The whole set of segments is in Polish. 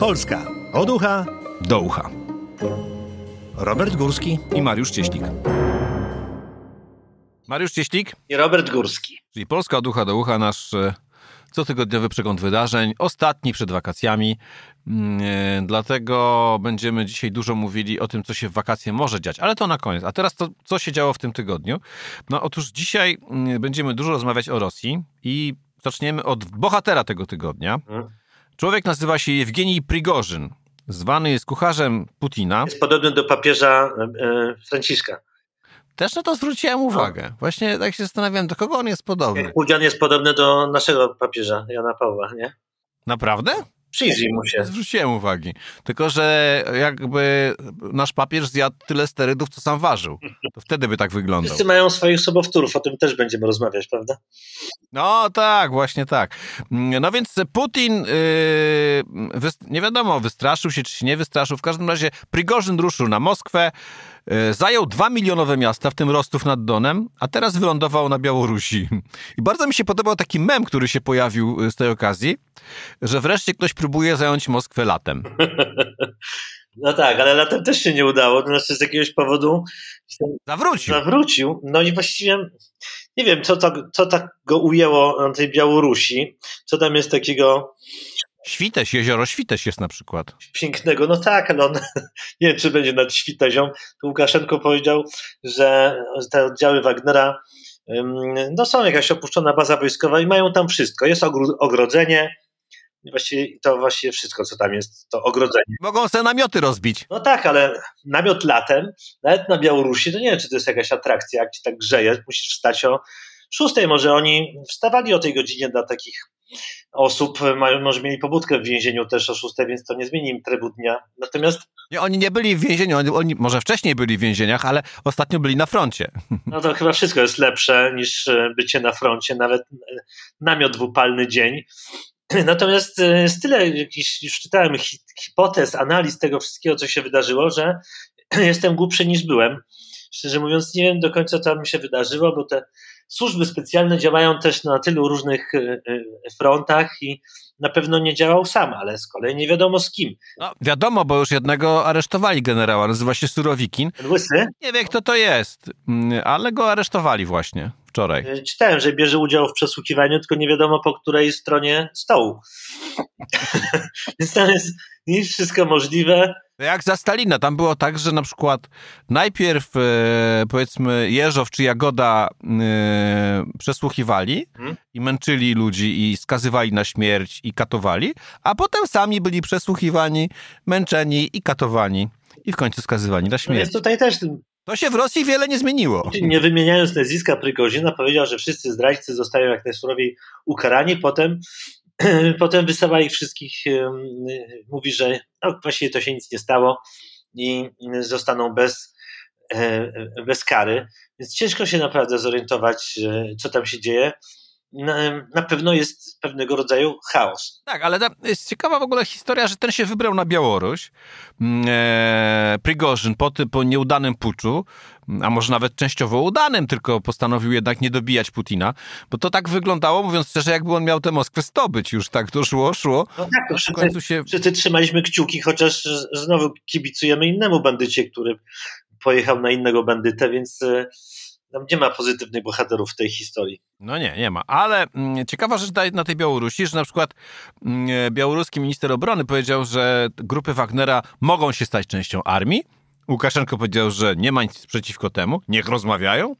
Polska od ucha do ucha. Robert Górski i Mariusz Cieślik. Mariusz Cieślik i Robert Górski. Czyli Polska od ucha do ucha, nasz e, cotygodniowy przegląd wydarzeń, ostatni przed wakacjami. Mm, e, dlatego będziemy dzisiaj dużo mówili o tym, co się w wakacje może dziać, ale to na koniec. A teraz to, co się działo w tym tygodniu? No otóż dzisiaj mm, będziemy dużo rozmawiać o Rosji i zaczniemy od bohatera tego tygodnia. Hmm Człowiek nazywa się Jewgenij Prigorzyn. Zwany jest kucharzem Putina. Jest podobny do papieża e, e, Franciszka. Też na to zwróciłem uwagę. No. Właśnie tak się zastanawiałem, do kogo on jest podobny. Jak Pudzian jest podobny do naszego papieża, Jana Pawła, nie? Naprawdę? Przyjrzyj mu się. Zwróciłem uwagi. Tylko, że jakby nasz papież zjadł tyle sterydów, co sam ważył. To wtedy by tak wyglądał. Wszyscy mają swoich sobowtórów, o tym też będziemy rozmawiać, prawda? No tak, właśnie tak. No więc Putin, yy, nie wiadomo, wystraszył się, czy się nie wystraszył. W każdym razie Prigorzyn ruszył na Moskwę. E, zajął dwa milionowe miasta, w tym Rostów nad Donem, a teraz wylądował na Białorusi. I bardzo mi się podobał taki mem, który się pojawił e, z tej okazji, że wreszcie ktoś próbuje zająć Moskwę latem. No tak, ale latem też się nie udało, to znaczy z jakiegoś powodu zawrócił. Zawrócił. No i właściwie nie wiem, co, to, co tak go ujęło na tej Białorusi, co tam jest takiego Świteś, jezioro Świteś jest na przykład. Pięknego, no tak, ale on nie wiem, czy będzie nad Świtezią. Tu Łukaszenko powiedział, że te oddziały Wagnera no są jakaś opuszczona baza wojskowa i mają tam wszystko. Jest ogrodzenie, właściwie to właściwie wszystko, co tam jest, to ogrodzenie. Mogą sobie namioty rozbić. No tak, ale namiot latem, nawet na Białorusi, to nie wiem, czy to jest jakaś atrakcja, jak ci tak grzeje, musisz wstać o szóstej. Może oni wstawali o tej godzinie dla takich osób, mają, może mieli pobudkę w więzieniu też o szóstej, więc to nie zmieni im trybu dnia. Natomiast... Nie, oni nie byli w więzieniu, oni, oni, może wcześniej byli w więzieniach, ale ostatnio byli na froncie. No to chyba wszystko jest lepsze niż e, bycie na froncie, nawet e, namiot w upalny dzień. Natomiast e, jest tyle jakichś, już czytałem hipotez, analiz tego wszystkiego, co się wydarzyło, że jestem głupszy niż byłem. Szczerze mówiąc, nie wiem do końca, co mi się wydarzyło, bo te służby specjalne działają też na tylu różnych e, e, frontach i na pewno nie działał sam, ale z kolei nie wiadomo z kim. No, wiadomo, bo już jednego aresztowali generała, nazywa się Surowikin. Łysy? Nie wie, kto to jest, mm, ale go aresztowali właśnie wczoraj. E, czytałem, że bierze udział w przesłuchiwaniu, tylko nie wiadomo po której stronie stołu. Więc tam jest, jest wszystko możliwe. Jak za Stalina, tam było tak, że na przykład najpierw e, powiedzmy Jeżow czy Jagoda e, przesłuchiwali hmm? i męczyli ludzi i skazywali na śmierć i katowali, a potem sami byli przesłuchiwani, męczeni i katowani i w końcu skazywani na śmierć. No jest tutaj też to się w Rosji wiele nie zmieniło. Nie wymieniając nazwiska Prygozina, powiedział, że wszyscy zdrajcy zostają jak najsurowiej ukarani, potem Potem wysyła ich wszystkich, mówi, że no, właściwie to się nic nie stało i zostaną bez, e, bez kary. Więc ciężko się naprawdę zorientować, co tam się dzieje. Na, na, pewno jest pewnego rodzaju chaos. Tak, ale jest ciekawa w ogóle historia, że ten się wybrał na Białoruś, mm, e, Prigorzyn, po, ty, po nieudanym puczu, a może nawet częściowo udanym, tylko postanowił jednak nie dobijać Putina, bo to tak wyglądało, mówiąc szczerze, jakby on miał tę Moskwę zdobyć już, tak to szło, szło. No tak, to wszyscy, końcu się... wszyscy trzymaliśmy kciuki, chociaż znowu kibicujemy innemu bandycie, który pojechał na innego bandytę, więc e, tam nie ma pozytywnych bohaterów w tej historii. No nie, nie ma. Ale mm, ciekawa rzecz na tej Białorusi, że na przykład mm, białoruski minister obrony powiedział, że grupy Wagnera mogą się stać częścią armii. Łukaszenko powiedział, że nie ma nic przeciwko temu, niech rozmawiają.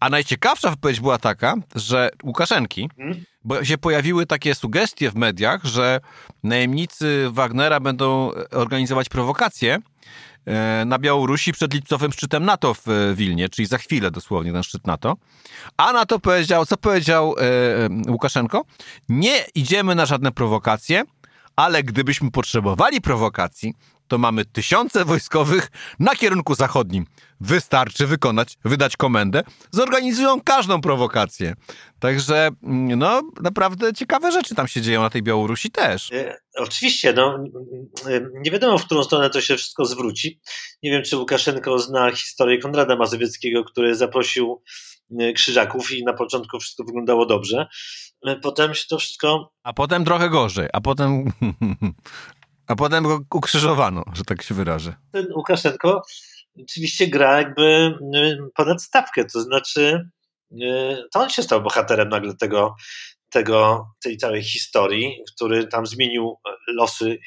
A najciekawsza wypowiedź była taka, że Łukaszenki, hmm? Bo się pojawiły takie sugestie w mediach, że najemnicy Wagnera będą organizować prowokacje E, na Białorusi przed lipcowym szczytem NATO w e, Wilnie, czyli za chwilę dosłownie ten szczyt NATO. A na to powiedział, co powiedział e, Łukaszenko? Nie idziemy na żadne prowokacje, ale gdybyśmy potrzebowali prowokacji, to mamy tysiące wojskowych na kierunku zachodnim. Wystarczy wykonać, wydać komendę, zorganizują każdą prowokację. Także, mm, no, naprawdę ciekawe rzeczy tam się dzieją na tej Białorusi też. E, oczywiście, no, nie wiadomo, w którą stronę to się wszystko zwróci. Nie wiem, czy Łukaszenko zna historię Konrada Mazowieckiego, który zaprosił e, krzyżaków i na początku wszystko wyglądało dobrze. E, potem się to wszystko. A potem trochę gorzej, a potem A potem go ukrzyżowano, że tak się wyrażę. Ten Łukaszenko oczywiście gra jakby y, ponad stawkę, to znaczy y, to on się stał bohaterem nagle tego, tego, tej całej historii, który tam zmienił losy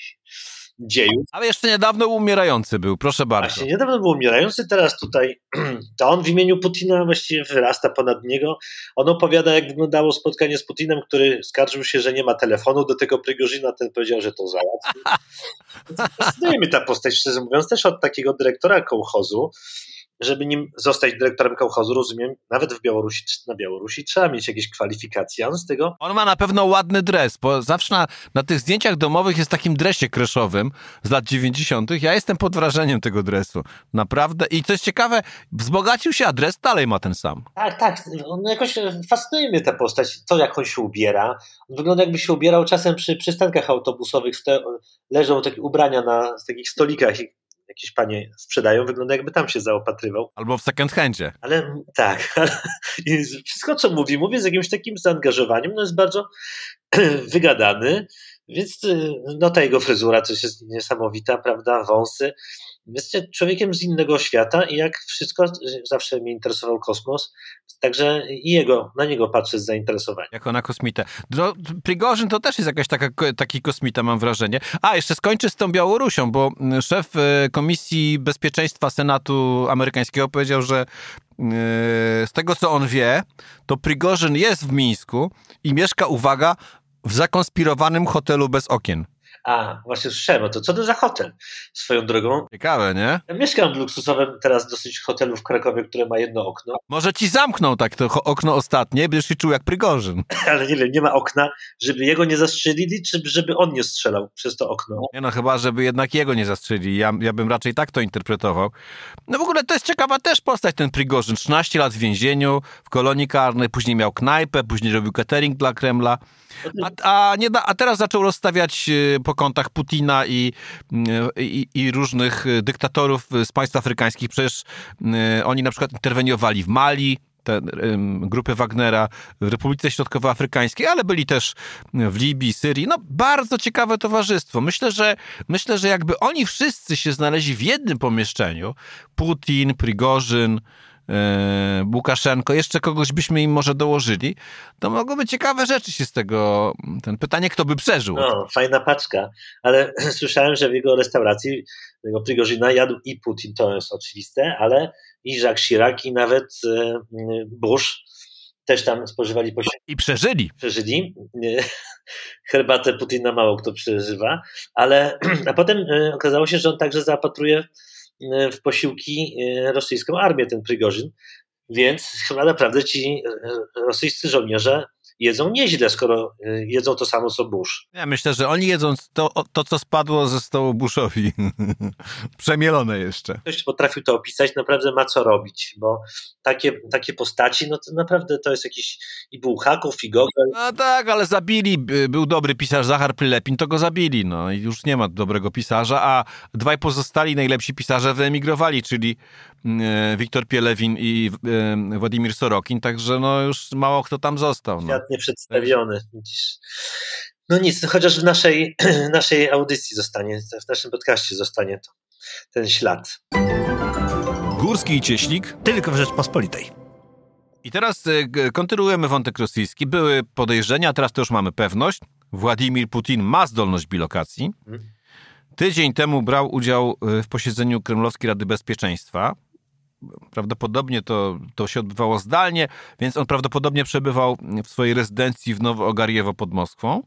dziejów. Ale jeszcze niedawno umierający był, proszę bardzo. Właśnie, niedawno był umierający, teraz tutaj to on w imieniu Putina właściwie wyrasta ponad niego. On opowiada, jak wyglądało spotkanie z Putinem, który skarżył się, że nie ma telefonu do tego Prigorzyna, ten powiedział, że to załatwi. Fascynuje mnie ta postać, szczerze mówiąc, też od takiego dyrektora kołchozu, żeby nim zostać dyrektorem kołchozu, rozumiem, nawet w Białorusi, na Białorusi trzeba mieć jakieś kwalifikacje. On z tego. On ma na pewno ładny dres, bo zawsze na, na tych zdjęciach domowych jest takim dresie kreszowym z lat 90. Ja jestem pod wrażeniem tego dresu. Naprawdę. I co jest ciekawe, wzbogacił się, a dres dalej ma ten sam. Tak, tak. On jakoś fascynuje mnie ta postać, to jak on się ubiera. On wygląda jakby się ubierał czasem przy przystankach autobusowych, leżą takie ubrania na takich stolikach jakieś panie sprzedają, wygląda jakby tam się zaopatrywał. Albo w second handzie. Ale tak, ale wszystko co mówi, mówi z jakimś takim zaangażowaniem, no jest bardzo wygadany, więc y, no ta jego fryzura coś jest niesamowita, prawda, wąsy. Jest człowiekiem z innego świata i jak wszystko, zawsze mnie interesował kosmos, także i jego, na niego patrzę z zainteresowaniem. Jako na kosmitę. No, Prigorzyn to też jest jakaś taka, taki kosmita, mam wrażenie. A, jeszcze skończę z tą Białorusią, bo szef e, Komisji Bezpieczeństwa Senatu amerykańskiego powiedział, że z tego co on wie, to Prigorzyn jest w Mińsku i mieszka, uwaga, w zakonspirowanym hotelu bez okien. A, właśnie słyszałem, to co to za hotel swoją drogą? Ciekawe, nie? Ja mieszkam w luksusowym teraz dosyć hotelu w Krakowie, które ma jedno okno. Może ci zamknął tak to okno ostatnie, będziesz się czuł jak Prigorzyn. Ale nie wiem, nie ma okna, żeby jego nie zastrzelili, czy żeby on nie strzelał przez to okno? Nie no, chyba, żeby jednak jego nie zastrzelili. Ja, ja bym raczej tak to interpretował. No w ogóle to jest ciekawa też postać ten Prigorzyn. 13 lat w więzieniu, w kolonii karnej, później miał knajpę, później robił catering dla Kremla. A, a, nie a teraz zaczął rozstawiać po kątach Putina i, y, i, i, różnych dyktatorów z państw afrykańskich. Przecież y, oni na przykład interweniowali w Mali, te grupy Wagnera w Republice Środkowoafrykańskiej, ale byli też w Libii, Syrii. No, bardzo ciekawe towarzystwo. Myślę, że myślę, że jakby oni wszyscy się znaleźli w jednym pomieszczeniu, Putin, Prigorzyn, Łukaszenko, jeszcze kogoś byśmy im może dołożyli, to mogłyby ciekawe rzeczy się z tego, ten pytanie, kto by przeżył. No, fajna paczka, ale słyszałem, że w jego restauracji tego Prigorzyna jadł i Putin, to jest oczywiste, ale i Jacques Chirac i nawet e, Bush też tam spożywali posiłki. I przeżyli. Przeżyli. Herbatę Putina mało kto przeżywa, ale a potem e, okazało się, że on także zaopatruje E, w posiłki e, rosyjską armię, ten Prigorzyn. Więc chyba naprawdę ci e, rosyjscy żołnierze jedzą nieźle, skoro y, jedzą to samo co Bush. Ja myślę, że oni jedzą to, to co spadło ze stołu Bushowi. Przemielone jeszcze. Ktoś potrafił to opisać, naprawdę ma co robić, bo takie, takie postaci, no to naprawdę to jest jakiś i Bułhaków, i Gogol. No tak, ale zabili, był dobry pisarz Zachar Prylepin, to go zabili, no i już nie ma dobrego pisarza, a dwaj pozostali najlepsi pisarze wyemigrowali, czyli E, Wiktor Pielewin i e, Władimir Sorokin, także no już mało kto tam został. No. Świat nieprzedstawiony. No nic, no chociaż w naszej, naszej audycji zostanie, w naszym podcaście zostanie to, ten ślad. Górski i Cieślik tylko w Rzeczpospolitej. I teraz e, kontynuujemy wątek rosyjski. Były podejrzenia, teraz to już mamy pewność. Władimir Putin ma zdolność bilokacji. Mhm. Tydzień temu brał udział w posiedzeniu Kremlowskiej Rady Bezpieczeństwa prawdopodobnie to, to się odbywało zdalnie, więc on prawdopodobnie przebywał w swojej rezydencji w Nowo-Ogarjewo pod Moskwą.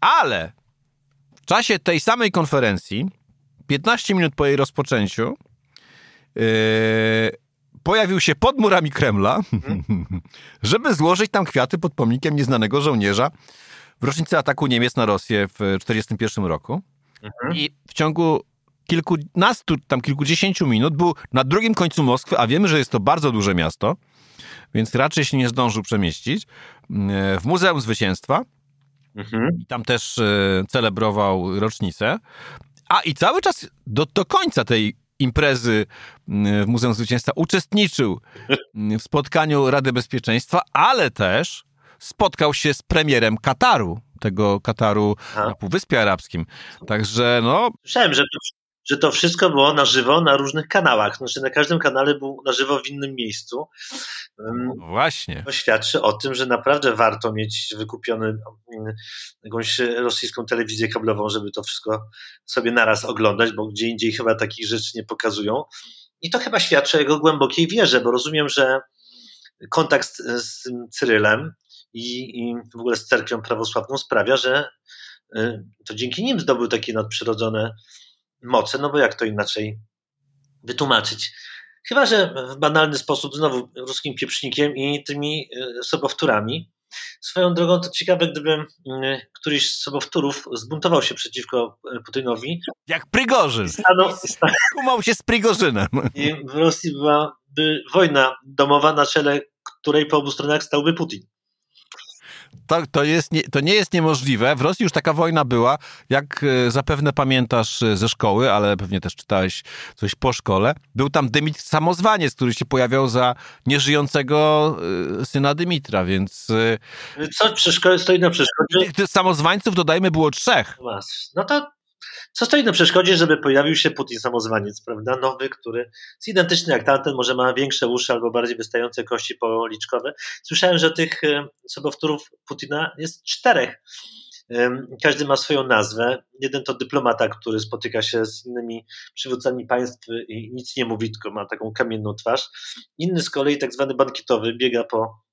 Ale w czasie tej samej konferencji, 15 minut po jej rozpoczęciu, yy, pojawił się pod murami Kremla, żeby złożyć tam kwiaty pod pomnikiem nieznanego żołnierza w rocznicę ataku Niemiec na Rosję w 1941 roku. Mhm. I w ciągu kilkunastu, tam kilkudziesięciu minut był na drugim końcu Moskwy, a wiemy, że jest to bardzo duże miasto, więc raczej się nie zdążył przemieścić, w Muzeum Zwycięstwa. Mhm. I tam też e, celebrował rocznicę. A i cały czas do, do końca tej imprezy w Muzeum Zwycięstwa uczestniczył w spotkaniu Rady Bezpieczeństwa, ale też spotkał się z premierem Kataru, tego Kataru na Półwyspie Arabskim. Także no, Słyszałem, że to, że to wszystko było na żywo na różnych kanałach. Znaczy na każdym kanale był na żywo w innym miejscu. Ym, właśnie. To świadczy o tym, że naprawdę warto mieć wykupiony jakąś rosyjską telewizję kablową, żeby to wszystko sobie naraz oglądać, bo gdzie indziej chyba takich rzeczy nie pokazują. I to chyba świadczy o jego głębokiej wierze, bo rozumiem, że kontakt z, Cyrylem i, i w ogóle z cerkwią prawosławną sprawia, że y, to dzięki nim zdobył takie nadprzyrodzone moce, no bo jak to inaczej wytłumaczyć? Chyba, że w banalny sposób znowu ruskim pieprznikiem i tymi y, sobowtórami. Swoją drogą to ciekawe, gdyby y, któryś z sobowtórów zbuntował się przeciwko y, Putynowi Jak Prigorzyn. stanął, stanął, Kumał się z Prigorzynem. i w Rosji byłaby wojna domowa, na czele której po obu stronach stałby Putin. To, to, jest nie, to nie jest niemożliwe. W Rosji już taka wojna była, jak e, zapewne pamiętasz e, ze szkoły, ale pewnie też czytałeś coś po szkole. Był tam Dymit Samozwaniec, który się pojawiał za nieżyjącego e, syna Dymitra, więc Co przeszko- stoi na przeszkodzie? samozwańców dodajmy było trzech. No to co stoi na przeszkodzie, żeby pojawił się Putin samozwaniec, prawda? Nowy, który jest identyczny jak tamten, może ma większe uszy albo bardziej wystające kości policzkowe. Słyszałem, że tych e, sobowtórów Putina jest czterech. Każdy ma swoją nazwę. Jeden to dyplomata, który spotyka się z innymi przywódcami państw i nic nie mówi, tylko ma taką kamienną twarz. Inny z kolei, tak zwany bankietowy, biega po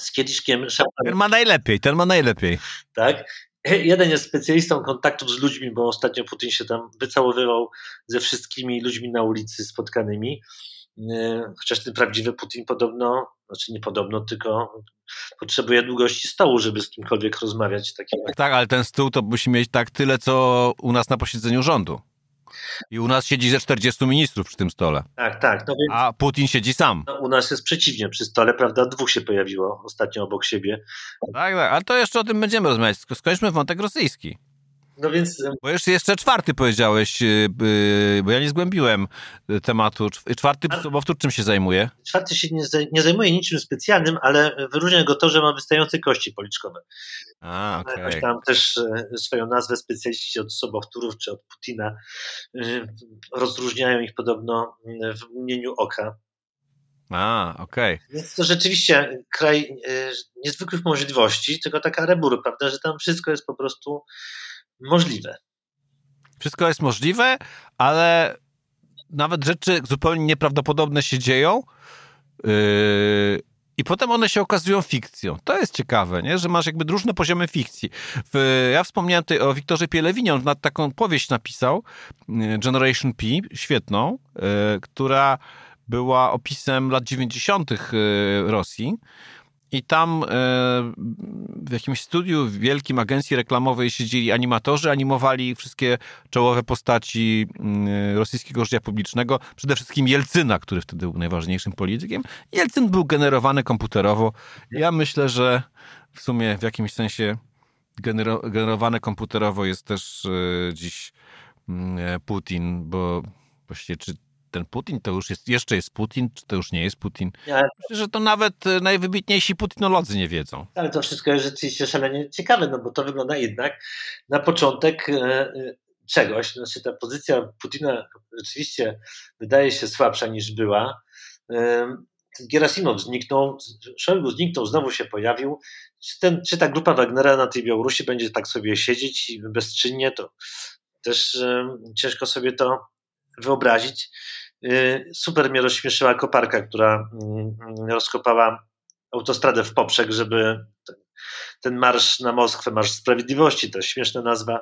z kieliszkiem szampana Ten ma najlepiej, ten ma najlepiej. tak? Jeden jest specjalistą kontaktów z ludźmi, bo ostatnio Putin się tam wycałowywał ze wszystkimi ludźmi na ulicy spotkanymi. E, Chociaż ten prawdziwy Putin podobno, znaczy nie podobno, tylko potrzebuje długości stołu, żeby z kimkolwiek rozmawiać. Takim, Tak, tak, ale ten stół to musi mieć tak tyle, co u nas na posiedzeniu rządu. I u nas siedzi ze 40 ministrów przy tym stole. tak, tak. No więc A Putin siedzi sam. no, u nas jest przeciwnie. Przy stole, prawda, dwóch się pojawiło ostatnio obok siebie. Tak, tak, ale to jeszcze o tym będziemy rozmawiać. Sko- Skończmy wątek rosyjski. No więc Bo jeszcze, jeszcze czwarty powiedziałeś, yy, yy, bo ja nie zgłębiłem y, tematu. Czw- Czwarty sobowtór czym się zajmuje? czwarty się nie, nie zajmuje niczym specjalnym, ale wyróżnia go to, że ma wystające kości policzkowe. A. Jakoś tam też e, swoją nazwę specjaliści od sobowtórów czy od Putina rozróżniają ich podobno w mgnieniu oka. A, okej. Więc to rzeczywiście kraj niezwykłych możliwości, tylko taka rebura, prawda, że tam wszystko jest po prostu możliwe. Wszystko jest możliwe, ale nawet rzeczy zupełnie nieprawdopodobne się dzieją. Yy, I potem one się okazują fikcją. To jest ciekawe, nie? że masz jakby różne poziomy fikcji. W, ja wspomniałem tutaj o Wiktorze Pielewinie, on taką powieść napisał, yy, Generation P, świetną, yy, która była opisem lat 90. yy, Rosji. I tam e, w jakimś studiu w wielkim agencji reklamowej siedzieli animatorzy, animowali wszystkie czołowe postaci mm, rosyjskiego życia publicznego, przede wszystkim Jelcyna, który wtedy był najważniejszym politykiem. Jelcyn był generowany komputerowo. Ja myślę, że w sumie w jakimś sensie genero, generowane komputerowo jest też e, dziś mm, e, Putin, bo właściwie czy ten Putin to już jest, jeszcze jest Putin, czy to już nie jest Putin? Ja, Myślę, że to nawet e, najwybitniejsi putinolodzy nie wiedzą. ale to wszystko jest rzeczywiście szalenie ciekawe, no bo to wygląda jednak na początek e, e, czegoś. Znaczy ta pozycja Putina rzeczywiście wydaje się słabsza niż była. Gerasimow zniknął, Szojgu zniknął, znowu się pojawił. Czy, ten, czy ta grupa Wagnera na tej Białorusi będzie tak sobie siedzieć i bezczynnie, to też ciężko sobie to wyobrazić. E, Super mnie rozśmieszyła koparka, która mm, rozkopała autostradę w poprzek, żeby ten, marsz na Moskwę, Marsz Sprawiedliwości, to śmieszna nazwa,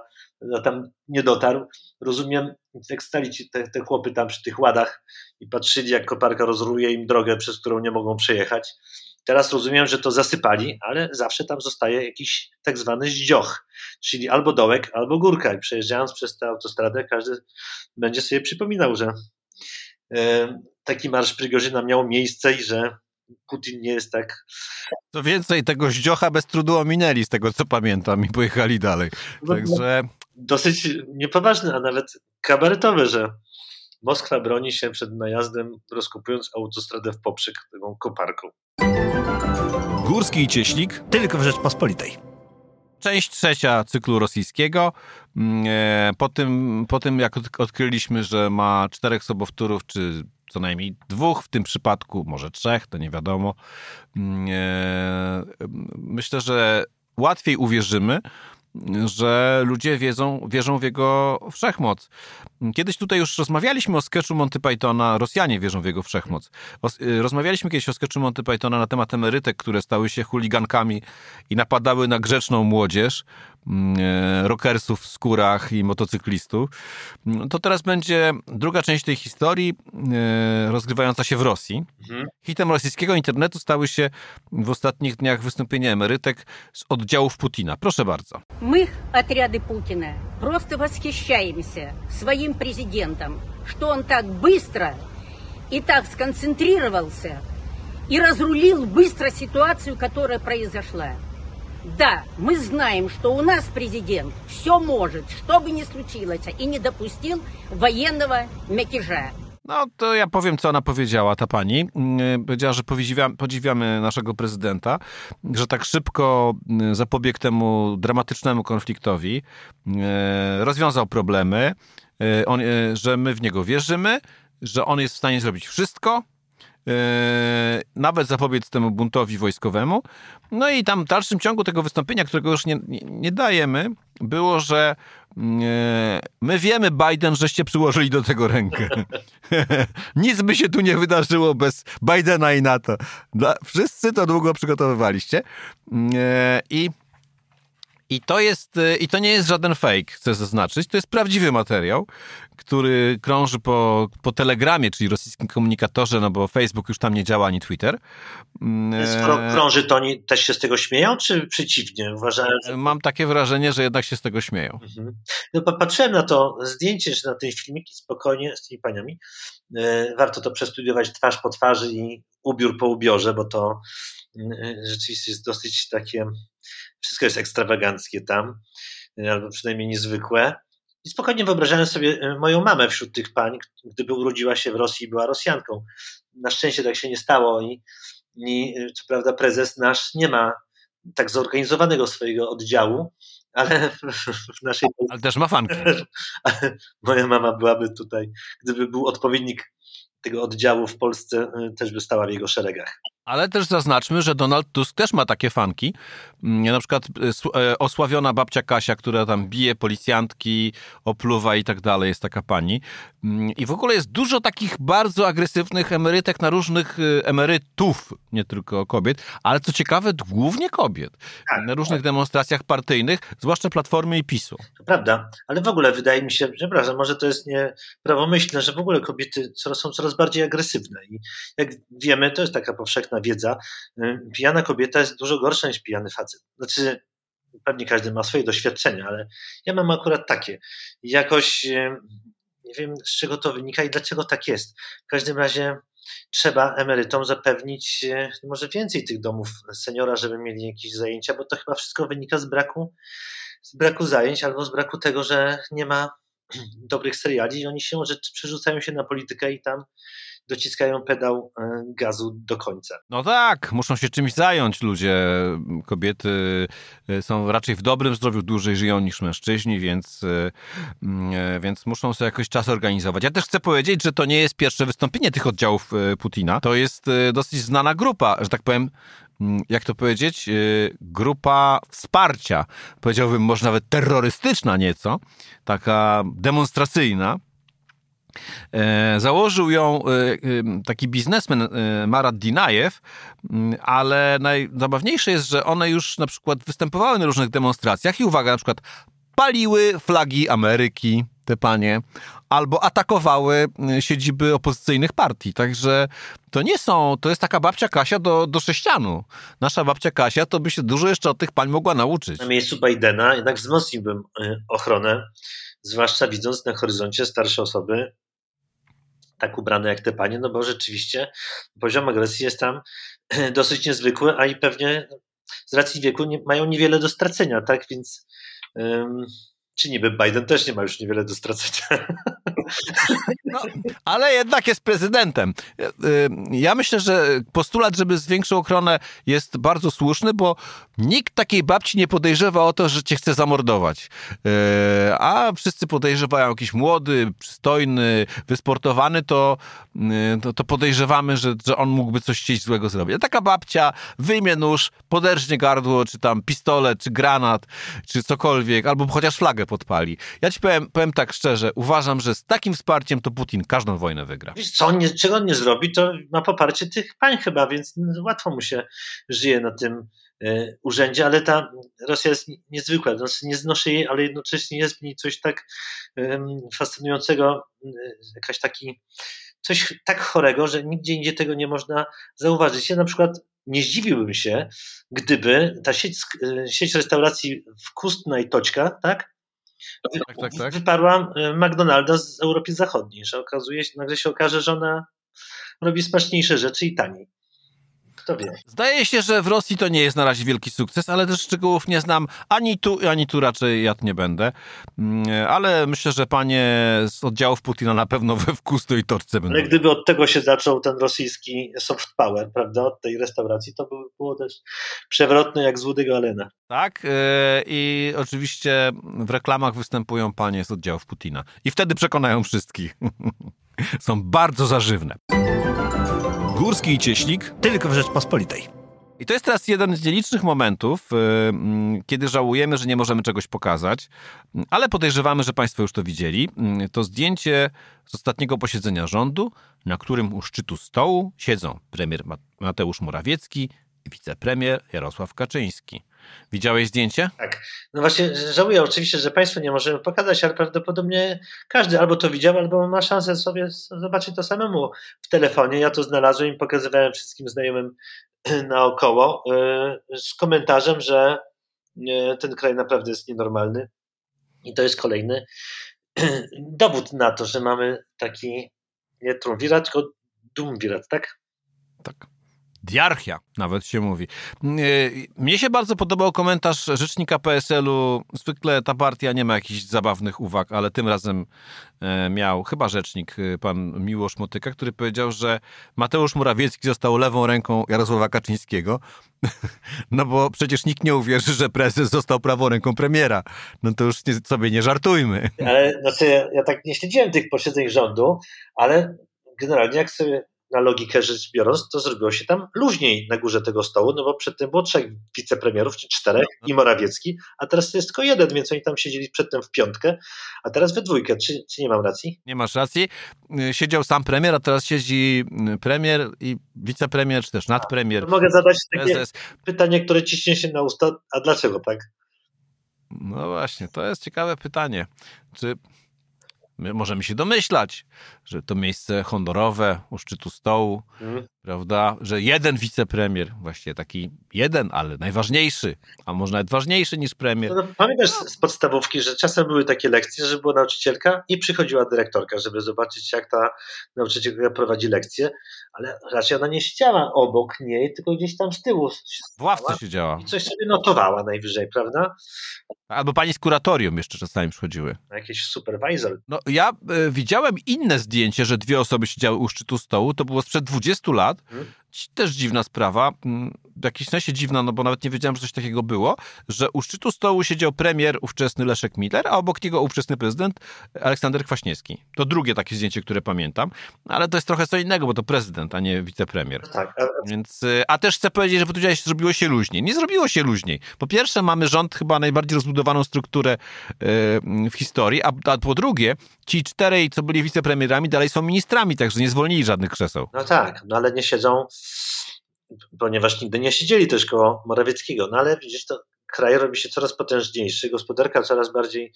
tam nie dotarł. Rozumiem, jak stali ci te, te chłopy tam przy tych ładach i patrzyli, jak koparka rozruje im drogę, przez którą nie mogą przejechać. Teraz rozumiem, że to zasypali, ale zawsze tam zostaje jakiś tak zwany zdzioch, czyli albo dołek, albo górka. I przejeżdżając przez tę autostradę, każdy będzie sobie przypominał, że taki marsz Prigorzyna miał miejsce i że Putin nie jest tak. Co więcej, tego zdziocha bez trudu ominęli, z tego co pamiętam, i pojechali dalej. Także Dosyć niepoważne, a nawet kabaretowe, że Moskwa broni się przed najazdem, rozkopując autostradę w poprzek taką koparką. Górski i Cieślik tylko w Rzeczpospolitej. Część trzecia cyklu rosyjskiego. Mm, e, po tym, po tym jak odkryliśmy, że ma czterech sobowtórów, czy co najmniej dwóch, w tym przypadku może trzech, to nie wiadomo. Mm, e, myślę, że łatwiej uwierzymy, że ludzie wiedzą, wierzą w jego wszechmoc. Kiedyś tutaj już rozmawialiśmy o sketchu Monty Pythona, Rosjanie wierzą w jego wszechmoc. Y, rozmawialiśmy kiedyś o sketchu Monty Pythona na temat emerytek, które stały się chuligankami i napadały na grzeczną młodzież. Mm, e, rockersów w skórach i motocyklistów. Mm, to teraz będzie druga część tej historii e, rozgrywająca się w Rosji. Mhm. Hitem rosyjskiego internetu stały się w ostatnich dniach wystąpienia emerytek z oddziałów Putina. Proszę bardzo. My, отряды Путина, просто восхищаемся своим президентом, что он так быстро и так сконцентрировался и разрулил быстро ситуацию, которая произошла. Да, мы знаем, что у нас президент все может, что бы ни случилось, и не допустил военного мятежа. No to ja powiem, co ona powiedziała, ta pani. Mm, powiedziała, że podziwiamy, podziwiamy naszego prezydenta, że tak szybko mm, zapobiegł temu dramatycznemu konfliktowi, mm, rozwiązał problemy, on, że my w niego wierzymy, że on jest w stanie zrobić wszystko, E, nawet zapobiec temu buntowi wojskowemu. No i tam w dalszym ciągu tego wystąpienia, którego już nie, nie, nie dajemy, było, że e, my wiemy, Biden, żeście przyłożyli do tego rękę. Nic by się tu nie wydarzyło bez Bidena i NATO. Wszyscy to długo przygotowywaliście. E, I i to jest, i to nie jest żaden fake, chcę zaznaczyć. To jest prawdziwy materiał, który krąży po, po Telegramie, czyli rosyjskim komunikatorze, no bo Facebook już tam nie działa, ani Twitter. Mm, e, krąży, to oni też się z tego śmieją, czy przeciwnie? Uważają, że... Mam takie wrażenie, że jednak się z tego śmieją. Mhm. No, patrzyłem na to zdjęcie, czy na ten filmik i spokojnie z tymi paniami. E, warto to przestudiować twarz po twarzy i ubiór po ubiorze, bo to mm, rzeczywiście jest dosyć takie, wszystko jest ekstrawaganckie tam, albo przynajmniej niezwykłe. I spokojnie wyobrażałem sobie e, moją mamę wśród tych pań, gdyby urodziła się w Rosji i była Rosjanką. Na szczęście tak się nie stało i, i e, co prawda prezes nasz nie ma tak zorganizowanego swojego oddziału, ale w naszej... Ale też ma fankę. Moja mama byłaby tutaj, gdyby był odpowiednik tego oddziału w Polsce, e, też by stała w jego szeregach. Ale też zaznaczmy, że Donald Tusk też ma takie fanki. Mm, na przykład e, e, osławiona babcia Kasia, która tam bije policjantki, opluwa i tak dalej, jest taka pani. Mm, I w ogóle jest dużo takich bardzo agresywnych emerytek na różnych e, emerytów, nie tylko kobiet, ale co ciekawe, głównie kobiet. Tak, na różnych tak. demonstracjach partyjnych, zwłaszcza Platformy i PiSu. To prawda, ale w ogóle wydaje mi się, przepraszam, może to jest nieprawomyślne, że w ogóle kobiety są coraz bardziej agresywne. I jak wiemy, to jest taka powszechna wiedza, y, pijana kobieta jest dużo gorsza niż pijany facet. Znaczy, pewnie każdy ma swoje doświadczenia, ale ja mam akurat takie. Jakoś y, nie wiem, z czego to wynika i dlaczego tak jest. W każdym razie trzeba emerytom zapewnić y, może więcej tych domów seniora, żeby mieli jakieś zajęcia, bo to chyba wszystko wynika z braku, z braku zajęć albo z braku tego, że nie ma dobrych seriali i oni się że przerzucają się na politykę i tam dociskają pedał e, gazu do końca. No tak, muszą się czymś zająć ludzie. Kobiety e, są raczej w dobrym zdrowiu, dłużej żyją niż mężczyźni, więc, e, mm, więc muszą sobie jakoś czas organizować. Ja też chcę powiedzieć, że to nie jest pierwsze wystąpienie tych oddziałów Putina. To jest dosyć znana grupa, że tak powiem, mm, jak to powiedzieć, grupa wsparcia, powiedziałbym może nawet terrorystyczna nieco, taka demonstracyjna, założył ją e, e, taki biznesmen Marat Dinajew, mm, ale najzabawniejsze jest, że one już na przykład występowały na różnych demonstracjach i uwaga, na przykład paliły flagi Ameryki, te panie, albo atakowały siedziby opozycyjnych partii. Także to nie są, to jest taka babcia Kasia do, do sześcianu. Nasza babcia Kasia to by się dużo jeszcze od tych pań mogła nauczyć. Na miejscu Bidena jednak wzmocniłbym ochronę, zwłaszcza widząc na horyzoncie starsze osoby tak ubrane jak te panie, no bo rzeczywiście poziom agresji jest tam dosyć niezwykły, a i pewnie z racji wieku nie, mają niewiele do stracenia, tak? Więc czy niby Biden też nie ma już niewiele do stracenia. No, ale jednak jest prezydentem. E, ja myślę, że postulat, żeby zwiększył ochronę jest bardzo słuszny, bo nikt takiej babci nie podejrzewa o to, że cię chce zamordować. E, a wszyscy podejrzewają jakiś młody, przystojny, wysportowany, to, to, to podejrzewamy, że, że on mógłby coś chcieć złego zrobić. A taka babcia wyjmie nóż, poderżnie gardło, czy tam pistolet, czy granat, czy cokolwiek, albo chociaż flagę podpali. Ja ci powiem, powiem tak szczerze, uważam, że z takim wsparciem to Putin każdą wojnę wygra. Wiesz, co on nie, czego on nie zrobi, to ma poparcie tych pań chyba, więc łatwo mu się żyje na tym y, urzędzie, ale ta Rosja jest niezwykła, nie znoszę jej, ale jednocześnie jest w niej coś tak y, fascynującego, y, jakaś taki, coś tak chorego, że nigdzie indziej tego nie można zauważyć. Ja na przykład nie zdziwiłbym się, gdyby ta sieć, sieć restauracji Wkustna i Toćka, tak, tak, tak, tak. wyparła e, McDonalda z Europy Zachodniej, że okazuje się, nagle się okaże, że ona robi smaczniejsze rzeczy i taniej. Kto wie. Zdaje się, że w Rosji to nie jest na razie wielki sukces, ale też szczegółów nie znam ani tu, ani tu raczej ja nie będę. Mm, ale myślę, że panie z oddziałów Putina na pewno we wkustu i torce będą. Ale gdyby od tego się zaczął ten rosyjski soft power, prawda, od tej restauracji, to by było też przewrotne jak z Woody'ego Allena. Tak, yy, i oczywiście w reklamach występują panie z oddziałów Putina. I wtedy przekonają wszystkich. Są bardzo zażywne. Górski i Cieślik tylko w Rzeczpospolitej. I to jest teraz jeden z nielicznych momentów, y, mm, kiedy żałujemy, że nie możemy czegoś pokazać, ale podejrzewamy, że Państwo już to widzieli. Y, to zdjęcie z ostatniego posiedzenia rządu, na którym u szczytu stołu siedzą premier Mateusz Morawiecki i wicepremier Jarosław Kaczyński. Widziałeś zdjęcie? Tak. No właśnie żałuję oczywiście, że Państwu nie możemy pokazać, ale prawdopodobnie każdy albo to widział, albo ma szansę sobie zobaczyć to samemu w telefonie. Ja to znalazłem i pokazywałem wszystkim znajomym naokoło y, z komentarzem, że y, ten kraj naprawdę jest nienormalny. I to jest kolejny dowód na to, że mamy taki nie trumvirat, tylko dumvirat, tak? Tak. Diarchia, nawet się mówi. E, mnie się bardzo podobał komentarz rzecznika PSL-u. Zwykle ta partia nie ma jakichś zabawnych uwag, ale tym razem e, miał chyba rzecznik, e, pan Miłosz Motyka, który powiedział, że Mateusz Morawiecki został lewą ręką Jarosława Kaczyńskiego. No bo przecież nikt nie uwierzy, że prezes został prawą ręką premiera. No to już nie, sobie nie żartujmy. Ale znaczy, ja, ja tak nie śledziłem tych posiedzeń rządu, ale generalnie jak sobie na logikę rzecz biorąc, to zrobiło się tam luźniej na górze tego stołu, no bo przedtem było trzech wicepremierów, czy czterech no. i Morawiecki, a teraz jest tylko jeden, więc oni tam siedzieli przedtem w piątkę, a teraz we dwójkę. Czy, czy nie mam racji? Nie masz racji. Y, siedział sam premier, a teraz siedzi y, premier i wicepremier, czy też nadpremier. mogę zadać takie prezes. pytanie, które ciśnie się na usta, a dlaczego tak? No właśnie, to jest ciekawe pytanie. Czy My możemy się domyślać, że to miejsce honorowe u szczytu stołu, mm. prawda, że jeden wicepremier, właściwie taki jeden, ale najważniejszy, a może nawet ważniejszy niż premier. No, pamiętasz z podstawówki, że czasem były takie lekcje, że była nauczycielka i przychodziła dyrektorka, żeby zobaczyć, jak ta nauczycielka prowadzi lekcję, ale raczej ona nie siedziała obok niej, tylko gdzieś tam z tyłu. W ławce siedziała. I coś sobie notowała najwyżej, prawda? Albo pani z kuratorium jeszcze czasami przychodziły. Jakiś supervisor. No, ja y, widziałem inne zdjęcie, że dwie osoby siedziały u szczytu stołu. To było sprzed 20 lat. Hmm też dziwna sprawa, mm, w jakimś sensie dziwna, no bo nawet nie wiedziałem, że coś takiego było, że u szczytu stołu siedział premier ówczesny Leszek Miller, a obok niego ówczesny prezydent Aleksander Kwaśniewski. To drugie takie zdjęcie, które pamiętam, ale to jest trochę co innego, bo to prezydent, a nie wicepremier. Tak. A... Więc, y, a też chcę powiedzieć, że powiedziałeś, że zrobiło się luźniej. Nie zrobiło się luźniej. Po pierwsze mamy rząd, chyba najbardziej rozbudowaną strukturę y, w historii, a, a po drugie ci czterej, co byli wicepremierami, dalej są ministrami, także nie zwolnili żadnych krzeseł. No tak, no ale nie siedzą ponieważ nigdy nie siedzieli też koło Morawieckiego. No ale widzisz, to kraj robi się coraz potężniejszy, gospodarka coraz bardziej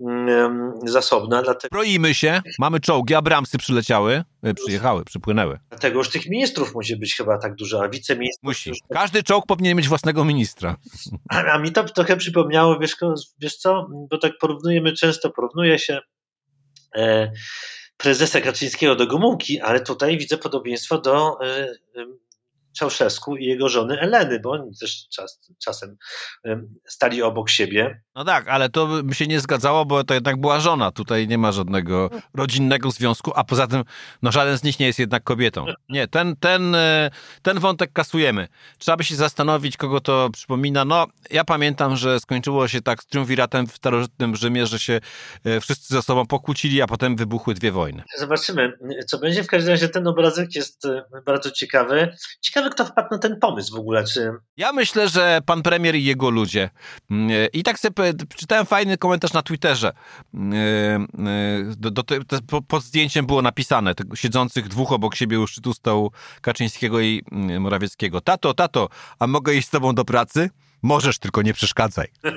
mm, zasobna. Dlatego... Broimy się, mamy czołgi, Abramsy przyleciały, e, przyjechały, przypłynęły. Dlatego już tych ministrów musi być chyba tak dużo, a wiceministrów... Musi. Każdy czołg powinien mieć własnego ministra. A, a mi to trochę przypomniało, wiesz, wiesz co, bo tak porównujemy, często porównuje się e, prezesa Kaczyńskiego do Gomułki, ale tutaj widzę podobieństwo do e, Czałszewsku i jego żony Eleny, bo oni też czas, czasem stali obok siebie. No tak, ale to by się nie zgadzało, bo to jednak była żona. Tutaj nie ma żadnego rodzinnego związku, a poza tym no żaden z nich nie jest jednak kobietą. Nie, ten, ten, e, ten wątek kasujemy. Trzeba by się zastanowić, kogo to przypomina. No, ja pamiętam, że skończyło się tak z triumviratem w starożytnym Rzymie, że się e, wszyscy ze sobą pokłócili, a potem wybuchły dwie wojny. Zobaczymy, co będzie. W każdym razie ten obrazek jest e, bardzo ciekawy. Ciekawy, kto wpadł na ten pomysł w ogóle. Czy... Ja myślę, że pan premier i jego ludzie. Mm, I tak sobie czytałem fajny komentarz na Twitterze. Mm, do, do, do, pod zdjęciem było napisane, siedzących dwóch obok siebie u szczytu stołu Kaczyńskiego i mm, Morawieckiego. Tato, tato, a mogę iść z tobą do pracy? Możesz, tylko nie przeszkadzaj.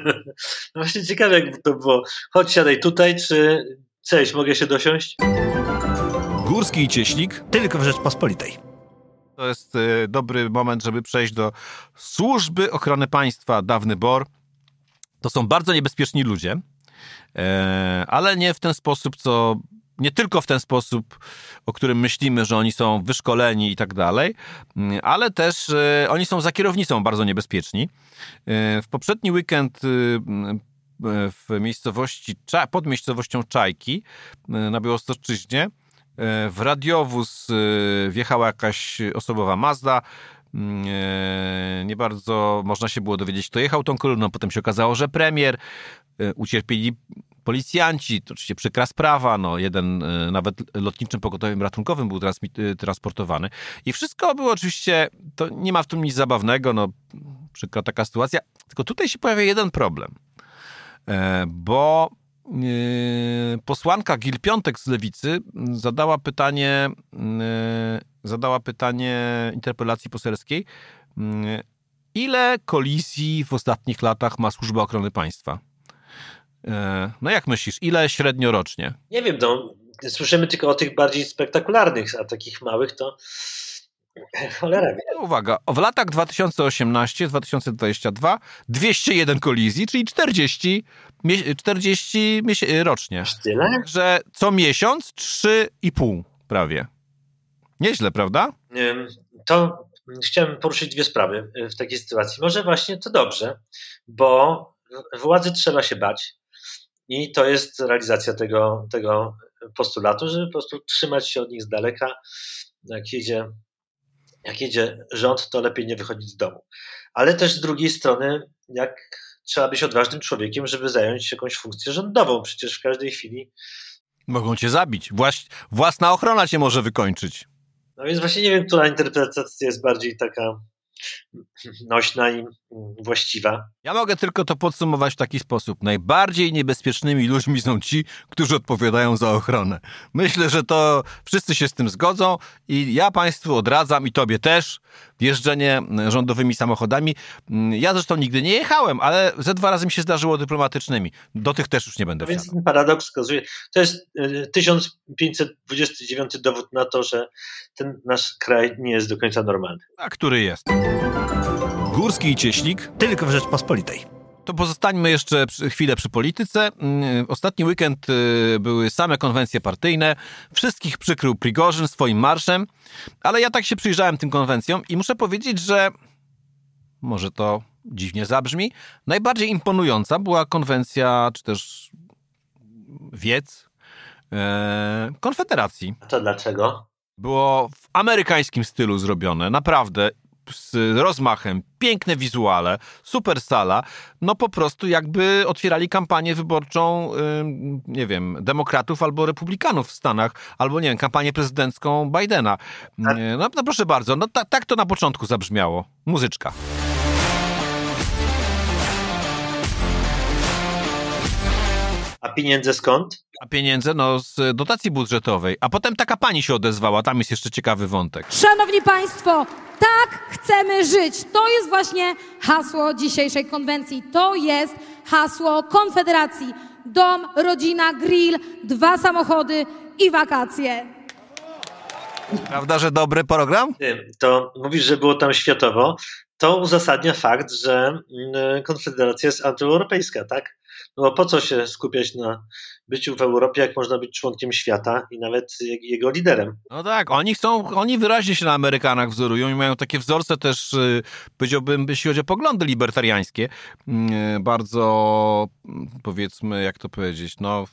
No właśnie ciekawe, jakby to było. Chodź, siadaj tutaj, czy cześć, mogę się dosiąść? Górski i Cieśnik tylko w Rzeczpospolitej. To jest y, dobry moment, żeby przejść do Służby Ochrony Państwa, dawny BOR. To są bardzo niebezpieczni ludzie, e, ale nie w ten sposób, co nie tylko w ten sposób, o którym myślimy, że oni są wyszkoleni i tak dalej, mm, ale też e, oni są za kierownicą bardzo niebezpieczni. E, w poprzedni weekend w miejscowości, pod miejscowością Czajki na Białostoczyźnie w radiowóz wjechała jakaś osobowa Mazda, Mm, e, nie bardzo można się było dowiedzieć, kto jechał tą kolumną. Potem się okazało, że premier, e, ucierpieli policjanci, to oczywiście przykra sprawa, no jeden e, nawet lotniczym pogotowiem ratunkowym był transportowany. I wszystko było oczywiście, to nie ma w tym nic zabawnego, no przykra taka sytuacja, tylko tutaj się pojawia jeden problem, bo posłanka Gil Piątek z Lewicy zadała pytanie zadała pytanie interpelacji poselskiej. Mm, ile kolizji w ostatnich latach ma Służba Ochrony Państwa? No jak myślisz, ile średnio rocznie? Nie wiem, no, słyszymy tylko o tych bardziej spektakularnych, a takich małych to cholera wie. Uwaga, w latach 2018-2022 201 kolizji, czyli 40, 40 rocznie. Aż tyle? Że co miesiąc 3,5 prawie. Nieźle, prawda? To chciałem poruszyć dwie sprawy w takiej sytuacji. Może właśnie to dobrze, bo władzy trzeba się bać i to jest realizacja tego, tego postulatu, żeby po prostu trzymać się od nich z daleka. Jak jedzie, jak jedzie rząd, to lepiej nie wychodzić z domu. Ale też z drugiej strony, jak trzeba być odważnym człowiekiem, żeby zająć jakąś funkcję rządową. Przecież w każdej chwili. Mogą cię zabić. Własna ochrona cię może wykończyć. No więc właśnie nie wiem, która interpretacja jest bardziej taka nośna i właściwa. Ja mogę tylko to podsumować w taki sposób. Najbardziej niebezpiecznymi ludźmi są ci, którzy odpowiadają za ochronę. Myślę, że to wszyscy się z tym zgodzą i ja Państwu odradzam i Tobie też jeżdżenie rządowymi samochodami. Ja zresztą nigdy nie jechałem, ale ze dwa razy mi się zdarzyło dyplomatycznymi. Do tych też już nie będę Więc ten paradoks wskazuje, to jest 1529 y, dowód na to, że ten nasz kraj nie jest do końca normalny. A który jest? Górski i Cieśnik tylko w Rzeczpospolitej. To pozostańmy jeszcze chwilę przy polityce. Mm, ostatni weekend y, były same konwencje partyjne. Wszystkich przykrył Prigorzyn swoim marszem, ale ja tak się przyjrzałem tym konwencjom i muszę powiedzieć, że może to dziwnie zabrzmi, najbardziej imponująca była konwencja, czy też wiec e, Konfederacji. A to dlaczego? Było w amerykańskim stylu zrobione, naprawdę z rozmachem, piękne wizuale, super sala, no po prostu jakby otwierali kampanię wyborczą, nie wiem, demokratów albo republikanów w Stanach, albo nie wiem, kampanię prezydencką Bidena. Tak. No, no proszę bardzo, no ta, tak to na początku zabrzmiało. Muzyczka. A pieniądze skąd? A pieniądze, no z dotacji budżetowej. A potem taka pani się odezwała, tam jest jeszcze ciekawy wątek. Szanowni Państwo, tak chcemy żyć. To jest właśnie hasło dzisiejszej konwencji. To jest hasło Konfederacji. Dom, rodzina, grill, dwa samochody i wakacje. Prawda, że dobry program? To mówisz, że było tam światowo. To uzasadnia fakt, że mm, Konfederacja jest antyeuropejska, tak? No po co się skupiać na byciu w Europie, jak można być członkiem świata i nawet jego liderem? No tak, oni chcą, oni wyraźnie się na Amerykanach wzorują i mają takie wzorce też, y, powiedziałbym, jeśli chodzi o poglądy libertariańskie, mm, bardzo, mm, powiedzmy, jak to powiedzieć, no,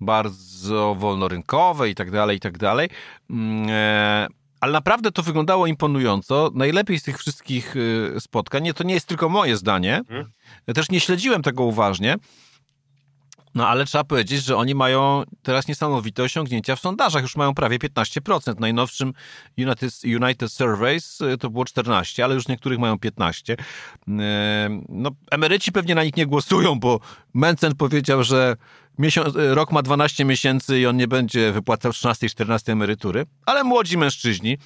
bardzo wolnorynkowe i tak dalej, i tak dalej. Mm, e, ale naprawdę to wyglądało imponująco. Najlepiej z tych wszystkich y, spotkań, nie, to nie jest tylko moje zdanie, hmm. też nie śledziłem tego uważnie, no ale trzeba powiedzieć, że oni mają teraz niesamowite osiągnięcia w sondażach. Już mają prawie 15%. Najnowszym United, United Surveys y, to było 14, ale już niektórych mają 15. Y, no, emeryci pewnie na nich nie głosują, bo Mencen powiedział, że miesiąc, y, rok ma 12 miesięcy i on nie będzie wypłacał 13 i 14 emerytury, ale młodzi mężczyźni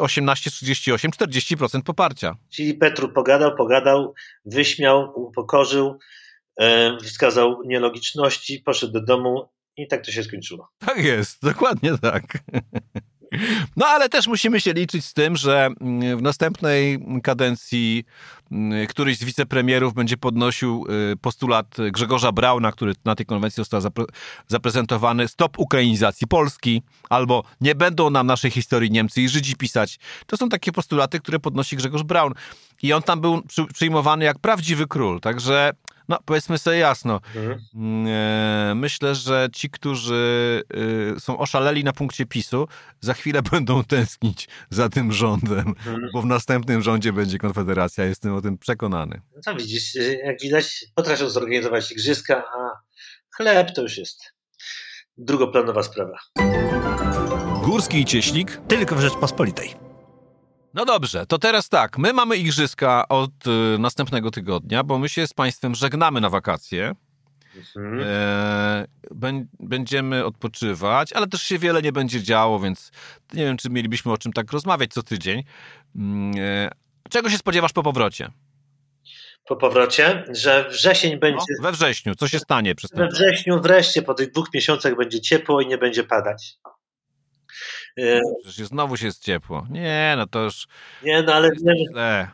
18, 38, 40% poparcia. Czyli Petru pogadał, pogadał, wyśmiał, upokorzył, wskazał nielogiczności, poszedł do domu i tak to się skończyło. Tak jest, dokładnie tak. No ale też musimy się liczyć z tym, że mm, w następnej kadencji mm, któryś z wicepremierów będzie podnosił y, postulat Grzegorza Brauna, który na tej konwencji został zapre zaprezentowany, stop ukrainizacji Polski, albo nie będą nam naszej historii Niemcy i Żydzi pisać. To są takie postulaty, które podnosi Grzegorz Braun. I on tam był przyjmowany jak prawdziwy król, także no, powiedzmy sobie jasno. Mhm. E, myślę, że ci, którzy y, są oszaleli na punkcie PiSu, za chwilę będą tęsknić za tym rządem, mhm. bo w następnym rządzie będzie Konfederacja. Jestem o tym przekonany. No co widzisz, jak widać, potrafią zorganizować igrzyska, a chleb to już jest drugoplanowa sprawa. Górski i Cieślik tylko w Rzeczpospolitej. No dobrze, to teraz tak. My mamy igrzyska od y, następnego tygodnia, bo my się z Państwem żegnamy na wakacje. Mhm. E, będziemy odpoczywać, ale też się wiele nie będzie działo, więc nie wiem, czy mielibyśmy o czym tak rozmawiać co tydzień. Mm, e, czego się spodziewasz po powrocie? Po powrocie, że wrzesień będzie. No, we wrześniu, co się stanie przez ten We wrześniu wreszcie po tych dwóch miesiącach będzie ciepło i nie będzie padać. E, Przecież znowu się jest ciepło. Nie, no to już. Nie, no ale wiemy,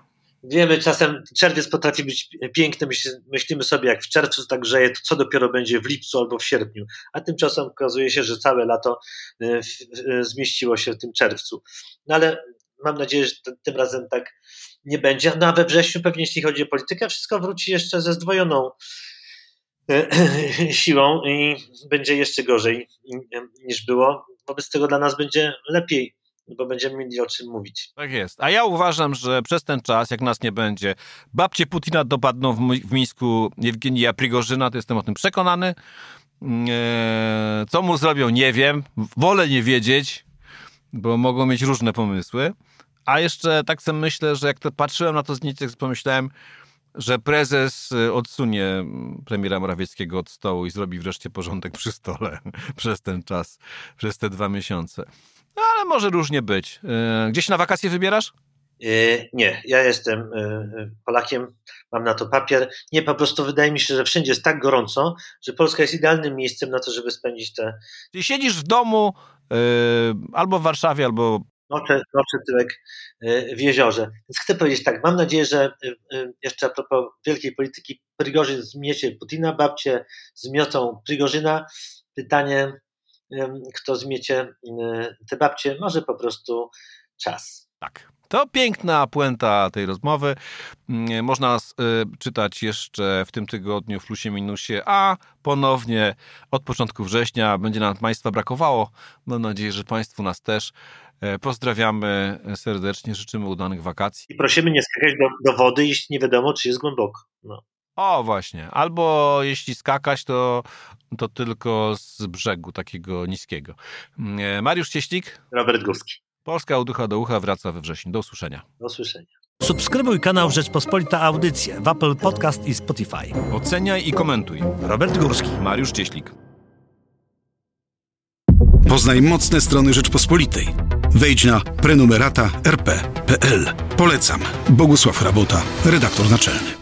wiemy, czasem czerwiec potrafi być piękny. Myślimy sobie, jak w czerwcu tak grzeje, to co dopiero będzie w lipcu albo w sierpniu. A tymczasem okazuje się, że całe lato e, e, zmieściło się w tym czerwcu. No ale mam nadzieję, że tym razem tak nie będzie. No a we wrześniu pewnie, jeśli chodzi o politykę, wszystko wróci jeszcze ze zdwojoną siłą i będzie jeszcze gorzej niż było wobec tego dla nas będzie lepiej, bo będziemy mieli o czym mówić. Tak jest. A ja uważam, że przez ten czas, jak nas nie będzie, babcie Putina dopadną w, w Mińsku Jewgenija Prigorzyna, to jestem o tym przekonany. Eee, co mu zrobią, nie wiem. Wolę nie wiedzieć, bo mogą mieć różne pomysły. A jeszcze tak sobie myślę, że jak to patrzyłem na to zdjęcie, pomyślałem, że prezes y, odsunie mm, premiera Morawieckiego od stołu i zrobi wreszcie porządek przy stole przez ten czas, przez te dwa miesiące. No ale może różnie być. Y, gdzieś na wakacje wybierasz? Y, nie, ja jestem Polakiem, mam na to papier. Nie, po prostu wydaje mi się, że wszędzie jest tak gorąco, że Polska jest idealnym miejscem na to, żeby spędzić te. Czyli siedzisz w domu albo w Warszawie, albo nocze, nocze tyłek e, w jeziorze. Więc chcę powiedzieć tak, mam nadzieję, że e, e, jeszcze a propos wielkiej polityki, Prigorzyn zmiecie Putina, babcie zmiotą Prigorzyna. Pytanie, kto zmiecie te babcie, może po prostu czas. Tak. To piękna puenta tej rozmowy. Mm, można czytać jeszcze w tym tygodniu w plusie minusie, a ponownie od początku września będzie nam Państwa brakowało. Mam nadzieję, że Państwu nas też. E, pozdrawiamy serdecznie, życzymy udanych wakacji. I prosimy nie skakać do, do wody, jeśli nie wiadomo, czy jest głęboko. No. O, właśnie. Albo jeśli skakać, to, to tylko z brzegu takiego niskiego. E, Mariusz Cieślik. Robert Górski. Polska od ucha do ucha wraca we wrześniu. Do usłyszenia. Do usłyszenia. Subskrybuj kanał Rzeczpospolita Audycje w Apple Podcast i Spotify. Oceniaj i komentuj. Robert Górski. Mariusz Cieślik. Poznaj mocne strony Rzeczpospolitej. Wejdź na prenumerata rp.pl. Polecam. Bogusław Rabota, redaktor naczelny.